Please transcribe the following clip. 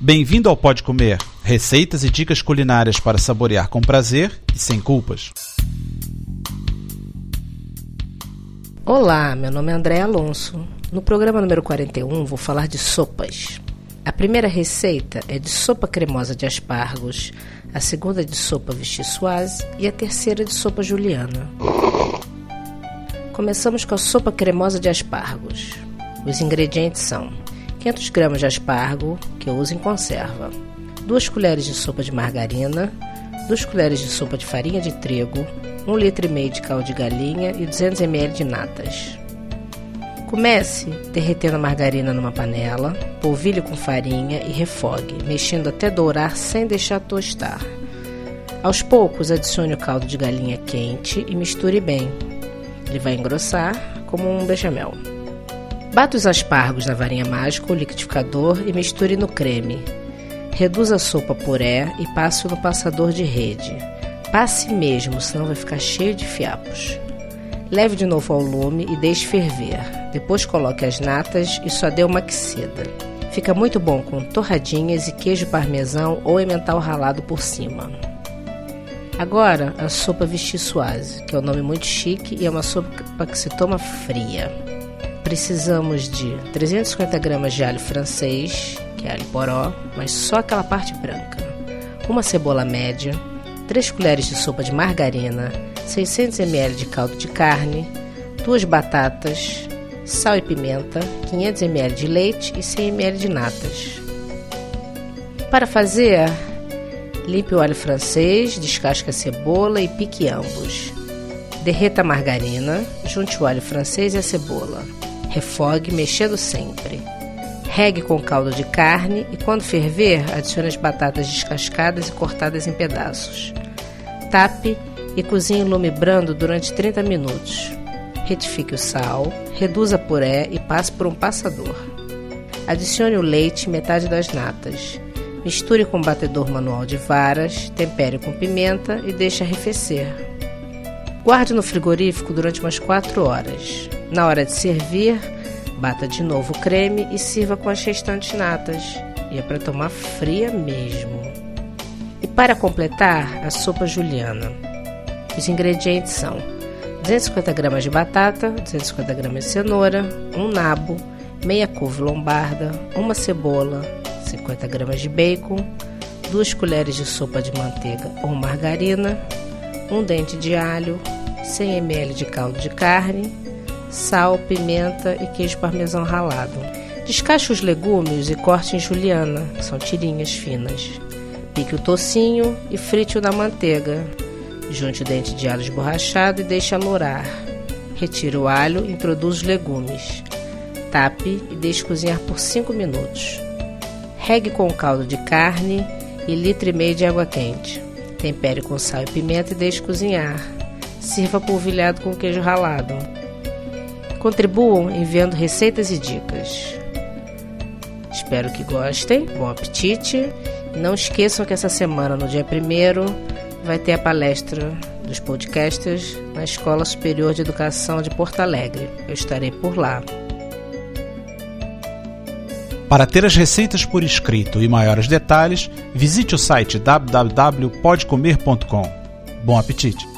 Bem-vindo ao Pode Comer, receitas e dicas culinárias para saborear com prazer e sem culpas. Olá, meu nome é André Alonso. No programa número 41 vou falar de sopas. A primeira receita é de sopa cremosa de aspargos, a segunda de sopa vichyssoise e a terceira de sopa juliana. Começamos com a sopa cremosa de aspargos. Os ingredientes são 500 gramas de aspargo, que eu uso em conserva, 2 colheres de sopa de margarina, 2 colheres de sopa de farinha de trigo, 1 litro e meio de caldo de galinha e 200 ml de natas. Comece derretendo a margarina numa panela, polvilhe com farinha e refogue, mexendo até dourar sem deixar tostar. Aos poucos, adicione o caldo de galinha quente e misture bem. Ele vai engrossar como um bechamel. Bata os aspargos na varinha mágica ou liquidificador e misture no creme. Reduza a sopa puré e passe no passador de rede. Passe mesmo, senão vai ficar cheio de fiapos. Leve de novo ao lume e deixe ferver. Depois coloque as natas e só dê uma aquecida. Fica muito bom com torradinhas e queijo parmesão ou emmental ralado por cima. Agora, a sopa vichyssoise, que é um nome muito chique e é uma sopa que se toma fria. Precisamos de 350 gramas de alho francês, que é alho poró, mas só aquela parte branca. Uma cebola média, 3 colheres de sopa de margarina, 600 ml de caldo de carne, duas batatas, sal e pimenta, 500 ml de leite e 100 ml de natas. Para fazer, limpe o alho francês, descasque a cebola e pique ambos. Derreta a margarina, junte o alho francês e a cebola. Refogue mexendo sempre. Regue com caldo de carne e, quando ferver, adicione as batatas descascadas e cortadas em pedaços. Tape e cozinhe em lume brando durante 30 minutos. Retifique o sal, reduza a puré e passe por um passador. Adicione o leite e metade das natas. Misture com batedor manual de varas, tempere com pimenta e deixe arrefecer. Guarde no frigorífico durante umas 4 horas. Na hora de servir, bata de novo o creme e sirva com as restantes natas. E é para tomar fria mesmo. E para completar, a sopa juliana. Os ingredientes são 250 gramas de batata, 250 gramas de cenoura, um nabo, meia couve lombarda, uma cebola, 50 gramas de bacon, duas colheres de sopa de manteiga ou margarina, um dente de alho, 100 ml de caldo de carne, sal, pimenta e queijo parmesão ralado. Descashe os legumes e corte em juliana, são tirinhas finas. Pique o tocinho e frite-o na manteiga. Junte o dente de alho esborrachado e deixe alourar. Retire o alho e introduz os legumes. Tape e deixe cozinhar por 5 minutos. Regue com caldo de carne e litro e meio de água quente. Tempere com sal e pimenta e deixe cozinhar. Sirva polvilhado com queijo ralado. Contribuam enviando receitas e dicas. Espero que gostem. Bom apetite. Não esqueçam que essa semana, no dia 1 vai ter a palestra dos podcasters na Escola Superior de Educação de Porto Alegre. Eu estarei por lá. Para ter as receitas por escrito e maiores detalhes, visite o site www.podcomer.com. Bom apetite!